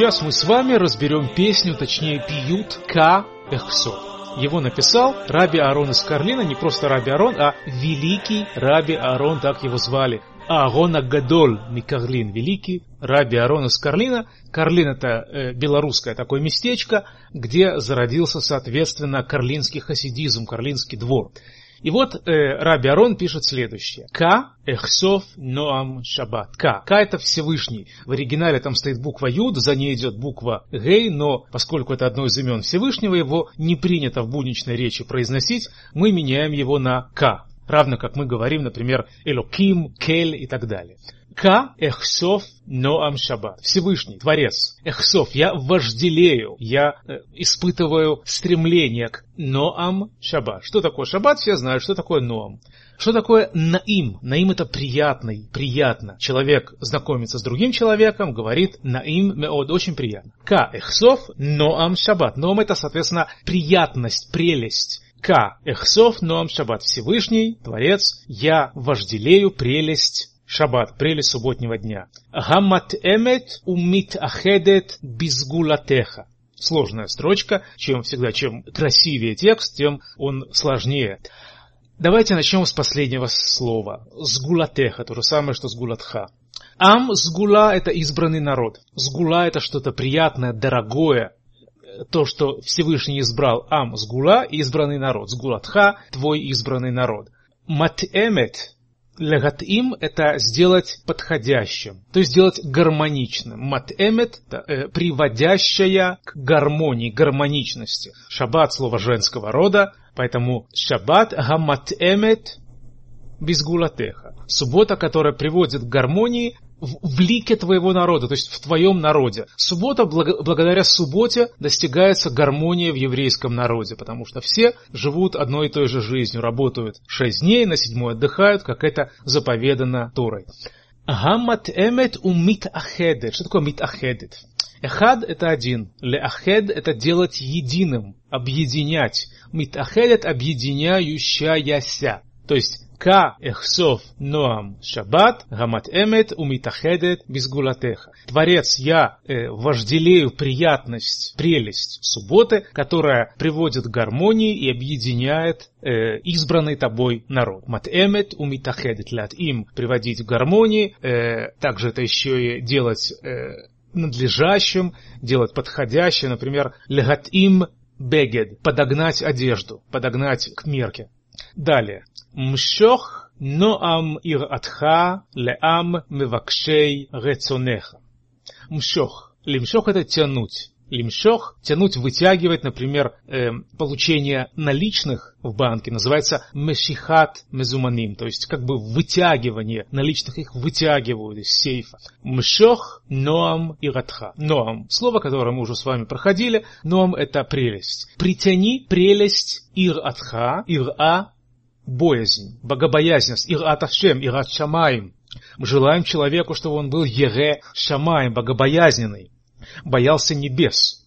Сейчас мы с вами разберем песню, точнее пьют Ка Эхсо. Его написал Раби Аарон из Карлина, не просто Раби Аарон, а великий Раби Аарон, так его звали. Аарона Гадоль Микарлин, великий Раби Аарон из Карлина. Карлин это э, белорусское такое местечко, где зародился, соответственно, карлинский хасидизм, карлинский двор. И вот э, Раби Арон пишет следующее. Ка эхсов ноам шаббат. Ка. Ка это Всевышний. В оригинале там стоит буква Юд, за ней идет буква Гей, но поскольку это одно из имен Всевышнего, его не принято в будничной речи произносить, мы меняем его на Ка. Равно как мы говорим, например, Элоким, Кель и так далее. Ка эхсов ноам шаббат. Всевышний, Творец. Эхсов, я вожделею, я э, испытываю стремление к ноам шаббат. Что такое шаббат, все знают, что такое ноам. Что такое наим? Наим это приятный, приятно. Человек знакомится с другим человеком, говорит наим меод, очень приятно. Ка эхсов ноам шаббат. Ноам это, соответственно, приятность, прелесть. Ка эхсов ноам шаббат. Всевышний, Творец, я вожделею прелесть шаббат, прелесть субботнего дня. Гаммат эмет умит ахедет безгулатеха. Сложная строчка, чем всегда, чем красивее текст, тем он сложнее. Давайте начнем с последнего слова. Сгулатеха, то же самое, что сгулатха. Ам сгула – это избранный народ. Сгула – это что-то приятное, дорогое, то, что Всевышний избрал Ам сгула, избранный народ. Сгулатха – твой избранный народ. Матэмет Легатим – это сделать подходящим, то есть сделать гармоничным. Матэмет – э, приводящая к гармонии, гармоничности. Шаббат – слово женского рода, поэтому шаббат гаматэмет безгулатеха. Суббота, которая приводит к гармонии в лике твоего народа, то есть в твоем народе. Суббота, благодаря субботе достигается гармония в еврейском народе, потому что все живут одной и той же жизнью, работают шесть дней, на седьмой отдыхают, как это заповедано Торой. Гаммат эмет умит ахедет. Что такое мит ахедет? Эхад – это один. Леахед – это делать единым, объединять. Мит ахедет – объединяющаяся. То есть эхсов ноам шаббат, гамат эмет умитахедет безгулатеха. Творец, я э, вожделею приятность, прелесть субботы, которая приводит к гармонии и объединяет э, избранный тобой народ. Мат эмет умитахедет лят им приводить к гармонии, э, также это еще и делать э, надлежащим, делать подходящим, например, легат им бегед, подогнать одежду, подогнать к мерке. Далее. Мшох ноам иратха леам мевакшей рецонеха. Мшох. Лимшох это тянуть. Лимшох, тянуть, вытягивать, например, э, получение наличных в банке называется мешихат мезуманим, то есть как бы вытягивание наличных, их вытягивают из сейфа. Мшох ноам иратха. Ноам, слово, которое мы уже с вами проходили, ноам это прелесть. Притяни прелесть ир-атха, ир-а, боязнь, богобоязненность, ират Ашем, ират Шамаем. Мы желаем человеку, чтобы он был ере Шамаем, богобоязненный, боялся небес.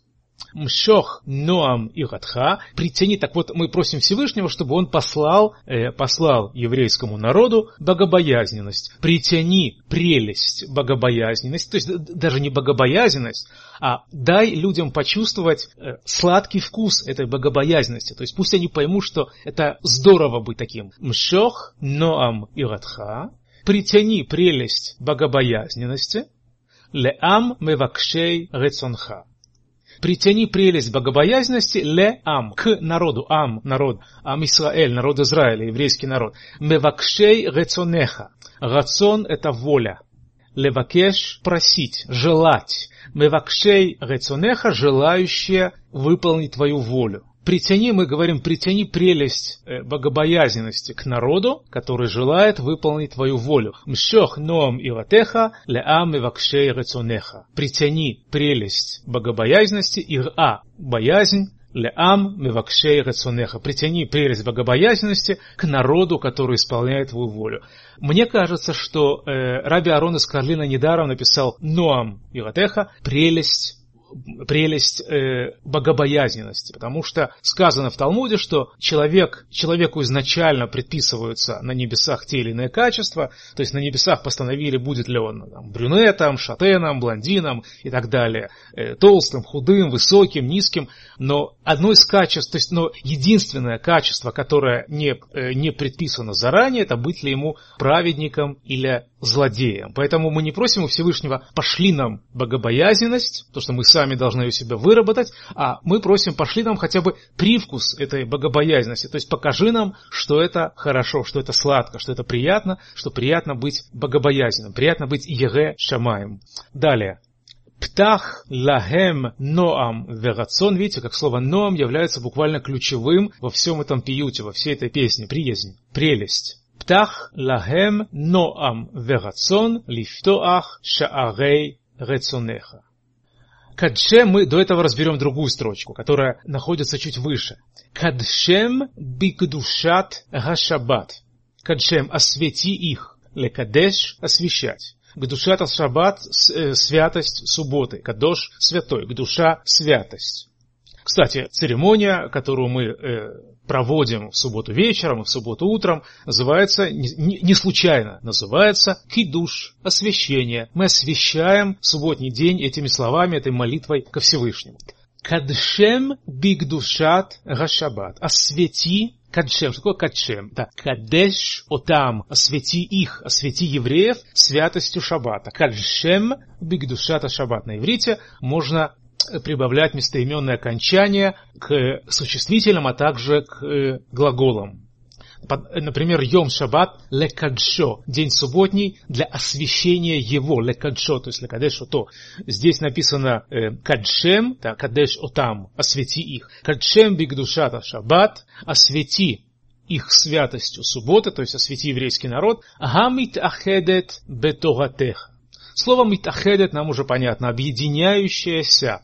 Мшох Ноам Иратха, притяни. Так вот, мы просим Всевышнего, чтобы он послал, э, послал еврейскому народу богобоязненность. Притяни прелесть богобоязненность, то есть даже не богобоязненность, а дай людям почувствовать э, сладкий вкус этой богобоязненности. То есть пусть они поймут, что это здорово быть таким. Мшох Ноам Иратха, притяни прелесть богобоязненности, леам мевакшей рецонха притяни прелесть богобоязненности ле ам, к народу, ам, народ, ам Исраэль, народ Израиля, еврейский народ. Мевакшей рецонеха. Рацион – это воля. Левакеш – просить, желать. Мевакшей рецонеха – желающие выполнить твою волю притяни, мы говорим, притяни прелесть э, богобоязненности к народу, который желает выполнить твою волю. Мшох ноам иватеха леам ивакшей рецонеха. Притяни прелесть богобоязненности, ира, боязнь, Леам мевакшей рецонеха. Притяни прелесть богобоязненности к народу, который исполняет твою волю. Мне кажется, что э, Раби Арон из Карлина недаром написал Ноам Иратеха, прелесть прелесть э, богобоязненности, потому что сказано в Талмуде, что человек, человеку изначально предписываются на небесах те или иные качества, то есть на небесах постановили, будет ли он там, брюнетом, шатеном, блондином и так далее, э, толстым, худым, высоким, низким, но одно из качеств, то есть но единственное качество, которое не, э, не предписано заранее, это быть ли ему праведником или злодеем. Поэтому мы не просим у Всевышнего «пошли нам богобоязненность», то, что мы сами должны ее себя выработать, а мы просим «пошли нам хотя бы привкус этой богобоязненности», то есть покажи нам, что это хорошо, что это сладко, что это приятно, что приятно быть богобоязненным, приятно быть еге шамаем. Далее. Птах лахем ноам верацон. Видите, как слово ноам является буквально ключевым во всем этом пиюте, во всей этой песне. Приязнь, прелесть. Птах лахем ноам верацон лифтоах шаарей рецонеха. Кадшем мы до этого разберем другую строчку, которая находится чуть выше. Кадшем бигдушат гашабат. Кадшем освети их. Лекадеш освещать. Гдушат шаббат э, святость субботы. Кадош святой. Гдуша святость. Кстати, церемония, которую мы э, проводим в субботу вечером и в субботу утром, называется, не, не случайно, называется кидуш, освящение. Мы освящаем субботний день этими словами, этой молитвой ко Всевышнему. Кадшем бигдушат гашабат. Освети Кадшем. Что такое кадшем? Это кадеш отам. Освети их, освети евреев святостью шаббата. Кадшем бигдушата шаббат. На иврите можно прибавлять местоименные окончания к существительным, а также к э, глаголам. Например, Йом Шаббат лекадшо, день субботний для освящения его, лекадшо, то есть лекадешо то. Здесь написано э, кадшем, да, кадеш отам, освети их. Кадшем бигдушата шаббат, освети их святостью субботы, то есть освети еврейский народ. Гамит ахедет бетогатех. Слово митахедет нам уже понятно, объединяющаяся.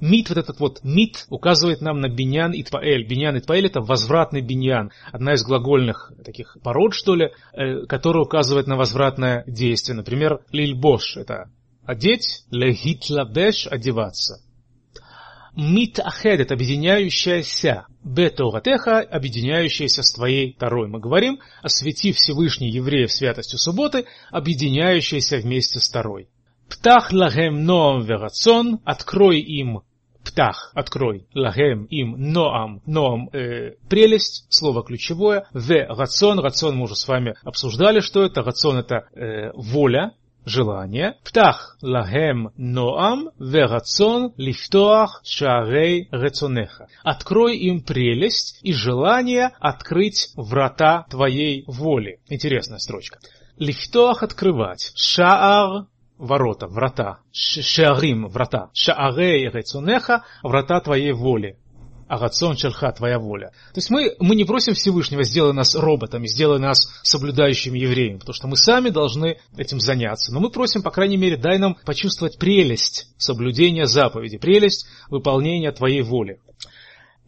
Мит, вот этот вот мит, указывает нам на биньян и тпаэль. Биньян и тпаэль это возвратный биньян. Одна из глагольных таких пород, что ли, э, которая указывает на возвратное действие. Например, лильбош это одеть, лехитлабеш одеваться. Мит ахед это объединяющаяся. Беторатеха объединяющаяся с твоей Тарой. Мы говорим, освети Всевышний евреев святостью субботы, объединяющаяся вместе с Тарой. Птах лагем ноам верацон, открой им птах, открой, лагем, им, ноам, ноам, э, прелесть, слово ключевое, в, рацион, рацион мы уже с вами обсуждали, что это, рацион это э, воля, желание, птах, лагем, ноам, в, рацион, лифтоах, шарей, рецонеха. Открой им прелесть и желание открыть врата твоей воли. Интересная строчка. Лифтоах открывать. Шаар ворота, врата, шаарим, врата, шаарей рецунеха, врата твоей воли. Агацон шерха, твоя воля. То есть мы, мы не просим Всевышнего, сделай нас роботами, сделай нас соблюдающими евреями, потому что мы сами должны этим заняться. Но мы просим, по крайней мере, дай нам почувствовать прелесть соблюдения заповеди, прелесть выполнения твоей воли.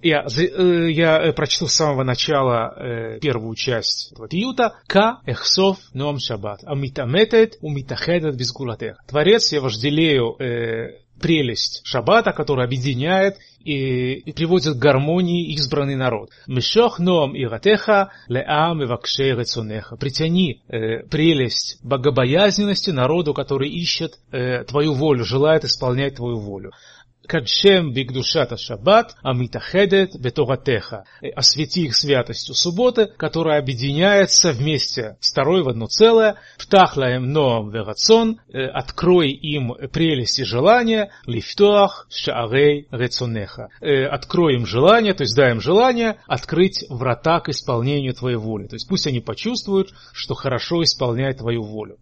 Я, э, я э, прочту с самого начала э, первую часть этого пиюта. Ка эхсов ном шаббат. Амитаметет умитахедет безгулатех. Творец, я вожделею э, прелесть шаббата, которая объединяет и, и приводит к гармонии избранный народ. Мешох ном иратеха леам эвакшей рецонеха. Притяни э, прелесть богобоязненности народу, который ищет э, твою волю, желает исполнять твою волю. Кадшем бигдушата шаббат, амитахедет беторатеха. Освети их святостью субботы, которая объединяется вместе второй в одно целое. Птахлаем ноам верацон. Открой им прелесть и желание. Лифтоах шаарей рецонеха. Открой им желание, то есть дай им желание открыть врата к исполнению твоей воли. То есть пусть они почувствуют, что хорошо исполняют твою волю.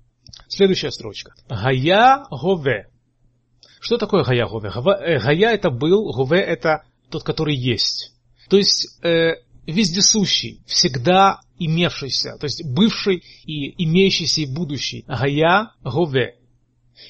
Следующая строчка. Гая гове. Что такое Гая Гове? Э, Гая это был, Гове это тот, который есть. То есть э, вездесущий, всегда имевшийся, то есть бывший и имеющийся и будущий. Гая Гове.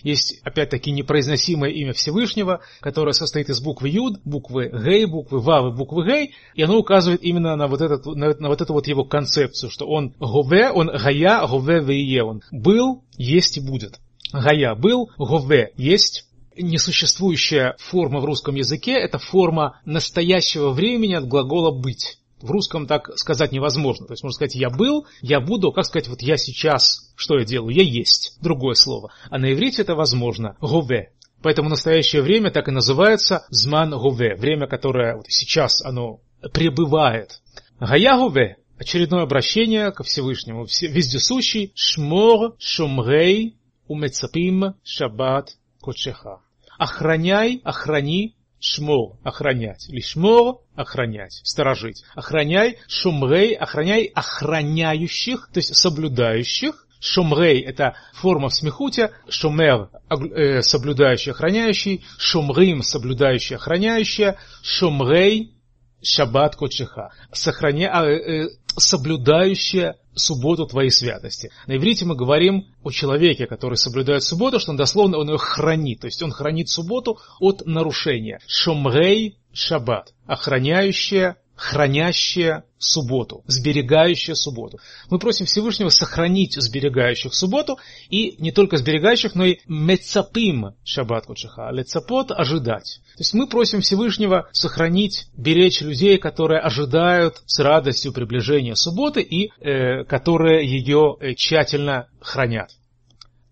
Есть, опять-таки, непроизносимое имя Всевышнего, которое состоит из буквы Юд, буквы Гей, буквы Вав и буквы Гей, и оно указывает именно на вот, этот, на, на вот эту вот его концепцию, что он Гове, он Гая, Гове, Вее, он был, есть и будет. Гая был, Гове есть, несуществующая форма в русском языке, это форма настоящего времени от глагола «быть». В русском так сказать невозможно. То есть можно сказать «я был», «я буду», как сказать «вот я сейчас», что я делаю, «я есть», другое слово. А на иврите это возможно «гове». Поэтому настоящее время так и называется «зман гове», время, которое вот сейчас оно пребывает. «Гая гове» очередное обращение ко Всевышнему, вездесущий «шмор шумрей умецапим шаббат кочеха». Охраняй, охрани, шмор, охранять. Лишмор, охранять, сторожить. Охраняй, шумрей, охраняй охраняющих, то есть соблюдающих. Шумрей – это форма в смехуте, шумер э, – соблюдающий, охраняющий, шумрим – соблюдающий, охраняющая, шумрей – шаббат кочеха, сохраня, э, э, соблюдающая субботу твоей святости. На иврите мы говорим о человеке, который соблюдает субботу, что он дословно он ее хранит, то есть он хранит субботу от нарушения. Шомрей шаббат, охраняющая хранящая субботу, сберегающая субботу. Мы просим Всевышнего сохранить сберегающих субботу, и не только сберегающих, но и мецапим шаббат кучаха, лецапот ожидать. То есть мы просим Всевышнего сохранить, беречь людей, которые ожидают с радостью приближения субботы и э, которые ее э, тщательно хранят.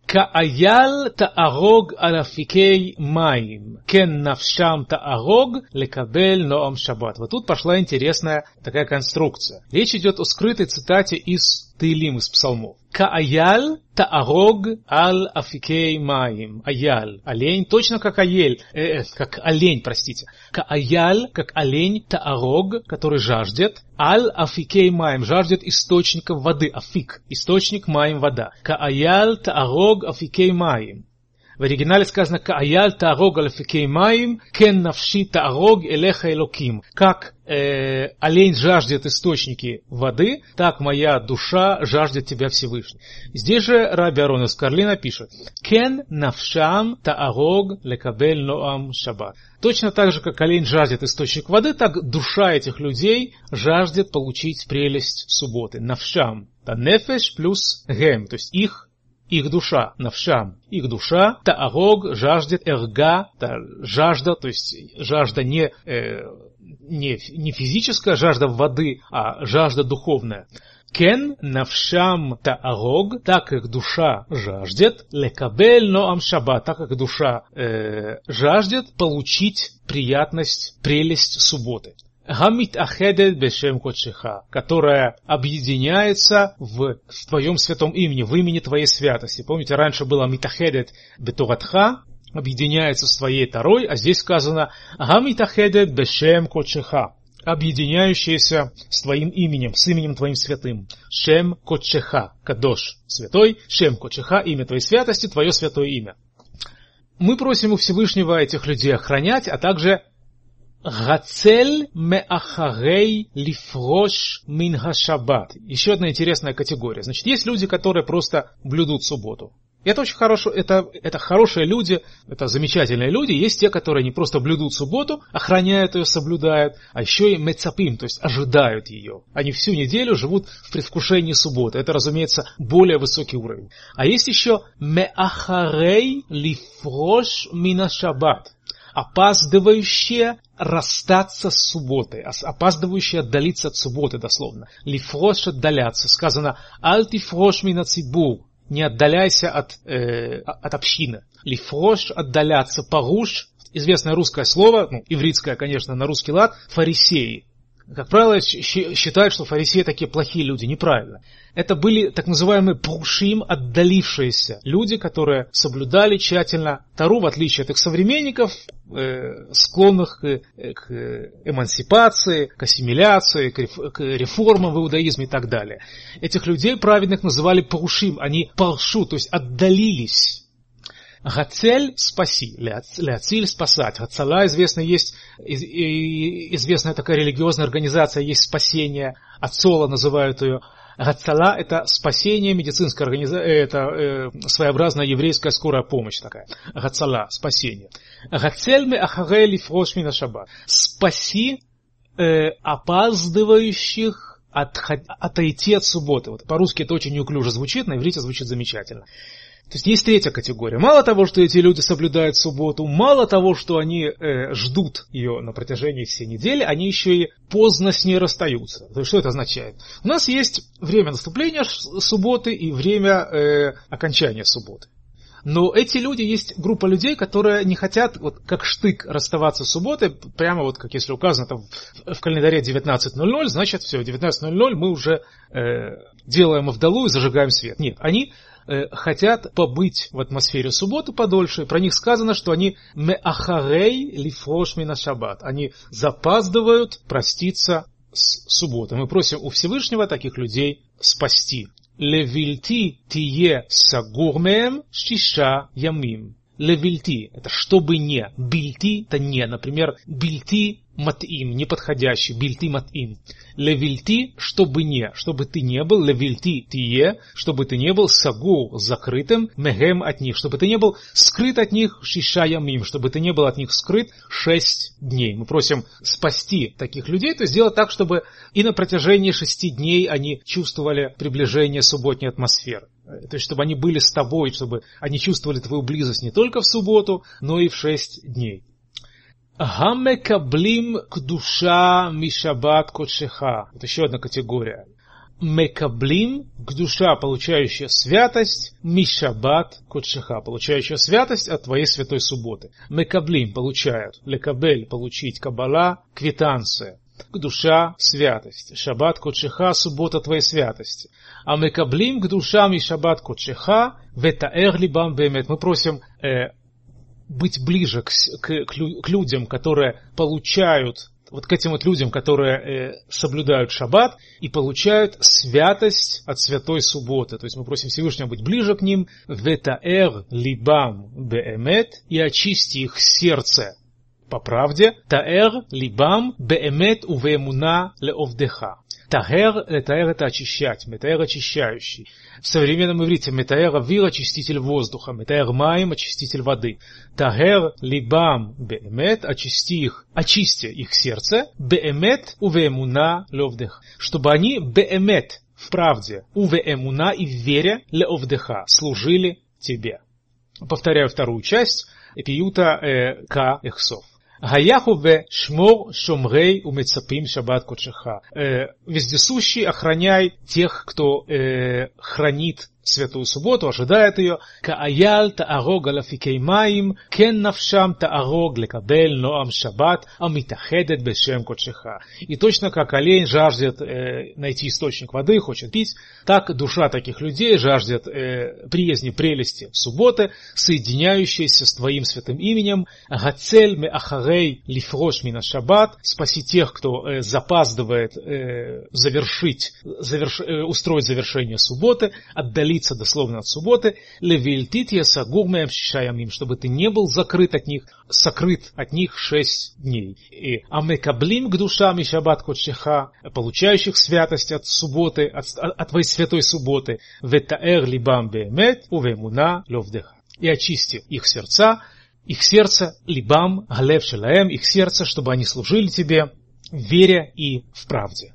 כאייל תהרוג על אפיקי מים, כן נפשם תהרוג לקבל ноам шаббат. Вот тут пошла интересная такая конструкция. Речь идет о скрытой цитате из из псалмов. Кааяль таарог ал афикей маим. Аяль. Олень. Точно как аель. Э, э, как олень, простите. Кааяль, как олень, таарог, который жаждет. Ал афикей маим. Жаждет источников воды. Афик. Источник маим вода. Кааяль таарог афикей маим. В оригинале сказано «Кааяль таарог алфикей маим, кен навши таарог элеха элоким». Как э, олень жаждет источники воды, так моя душа жаждет тебя Всевышний. Здесь же Раби Арон из Карлина пишет «Кен навшам таарог лекабель ноам шаббат». Точно так же, как олень жаждет источник воды, так душа этих людей жаждет получить прелесть субботы. Навшам. Нефеш плюс гем, то есть их их душа, навшам, их душа, таарог жаждет эрга, та, жажда, то есть жажда не, э, не, не физическая жажда воды, а жажда духовная. Кен навшам таарог, так как душа жаждет, лекабель ноам шаба, так как душа э, жаждет получить приятность, прелесть субботы. Гамит Ахедет Бешем Кодшиха, которая объединяется в, в твоем святом имени, в имени твоей святости. Помните, раньше было Митахедет Бетуратха, объединяется с твоей Тарой, а здесь сказано Гамитахедет Бешем Кодшиха, объединяющаяся с твоим именем, с именем твоим святым. Шем Кодшеха, Кадош, святой, Шем Кодшеха, имя твоей святости, твое святое имя. Мы просим у Всевышнего этих людей охранять, а также Гацель меахарей лифрош мин хашабат. Еще одна интересная категория. Значит, есть люди, которые просто блюдут субботу. Это очень хорошо, это, это хорошие люди, это замечательные люди. Есть те, которые не просто блюдут субботу, охраняют ее, соблюдают, а еще и мецапим, то есть ожидают ее. Они всю неделю живут в предвкушении субботы. Это, разумеется, более высокий уровень. А есть еще меахарей лифрош мина шаббат опаздывающие расстаться с субботой, опаздывающие отдалиться от субботы дословно. Лифрош отдаляться. Сказано «Альтифрош минацибур» не отдаляйся от, э, от общины. Лифрош отдаляться, паруш, известное русское слово, ну, ивритское, конечно, на русский лад, фарисеи. Как правило, считают, что фарисеи такие плохие люди. Неправильно. Это были так называемые прушим, отдалившиеся люди, которые соблюдали тщательно Тару, в отличие от их современников, э, склонных к, к эмансипации, к ассимиляции, к, реформам в иудаизме и так далее. Этих людей праведных называли парушим, они паршу, то есть отдалились Гацель – спаси, ляциль – спасать. Гацала известно есть, известная такая религиозная организация, есть спасение. Ацола называют ее. Гацала – это спасение, медицинская организация, это э, своеобразная еврейская скорая помощь такая. Гацала – спасение. Гацель ме ахарели фрош мина шаббат. Спаси э, опаздывающих от, отойти от субботы. Вот по-русски это очень неуклюже звучит, на иврите звучит замечательно. То есть есть третья категория. Мало того, что эти люди соблюдают субботу, мало того, что они э, ждут ее на протяжении всей недели, они еще и поздно с ней расстаются. То есть что это означает? У нас есть время наступления субботы и время э, окончания субботы. Но эти люди, есть группа людей, которые не хотят, вот как штык, расставаться с субботой, прямо вот как если указано там в календаре 19.00, значит все, 19.00 мы уже э, делаем вдалу и зажигаем свет. Нет, они э, хотят побыть в атмосфере субботы подольше. Про них сказано, что они меахарей лифрош на шаббат. Они запаздывают проститься с субботой. Мы просим у Всевышнего таких людей спасти. Левильти тие сагурмеем шиша ямим. Левильти – это чтобы не. Бильти – это не. Например, бильти матим, неподходящий, бильти матим. Левильти, чтобы не, чтобы ты не был, левильти тие, чтобы ты не был сагу закрытым, мегем от них, чтобы ты не был скрыт от них шиша ямим, чтобы ты не был от них скрыт шесть дней. Мы просим спасти таких людей, то есть сделать так, чтобы и на протяжении шести дней они чувствовали приближение субботней атмосферы. То есть, чтобы они были с тобой, чтобы они чувствовали твою близость не только в субботу, но и в шесть дней. Гамекаблим кдуша мишабат кодшеха. Вот еще одна категория. Мекаблим, к душа, получающая святость, мишабат кодшеха, получающая святость от твоей святой субботы. Мекаблим получают, лекабель, получить, кабала, квитанция. К душа святость. Шаббат кодшеха, суббота твоей святости. А мекаблим к душам и шаббат кодшеха, ветаэр либам бемет. Мы просим э, быть ближе к, к, к людям, которые получают, вот к этим вот людям, которые э, соблюдают шаббат и получают святость от святой субботы. То есть мы просим Всевышнего быть ближе к ним, ветаэр либам беэмет, и очисти их сердце по правде, таэр либам беэмет увеемуна леовдеха. Тагер, летаэр это очищать, метаэр очищающий. В современном иврите метаэр авир очиститель воздуха, метаэр маем очиститель воды. Тагер либам беэмет, очисти их, очисти их сердце, беэмет увеемуна левдех. Чтобы они беэмет, в правде, увеемуна и в вере леовдеха, служили тебе. Повторяю вторую часть пиюта э, К. Эхсов. Гаяхуве шмор шомрей умецапим шаббат кодшеха. Вездесущий, охраняй тех, кто э, хранит святую субботу, ожидает ее. Кааял таарог алафикей маим, кен навшам таарог лекабель ноам шаббат, амитахедет бешем кодшеха. И точно как олень жаждет э, найти источник воды, хочет пить, так душа таких людей жаждет э, приязни прелести субботы, соединяющейся с твоим святым именем. Гацель ме ахарей лифрош мина шаббат, спаси тех, кто э, запаздывает э, завершить, заверш, э, устроить завершение субботы, отдали отделиться дословно от субботы, левильтит я сагурмеем шишаямим, чтобы ты не был закрыт от них, сокрыт от них шесть дней. И амекаблим к душам и шаббат кодшеха, получающих святость от субботы, от, от твоей святой субботы, ветаэр либам беемет, увемуна ловдеха. И очисти их сердца, их сердце, либам, галев шелаем, их сердце, чтобы они служили тебе, веря и в правде.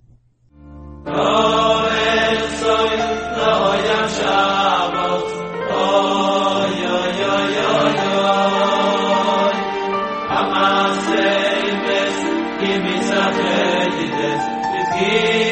Yeah.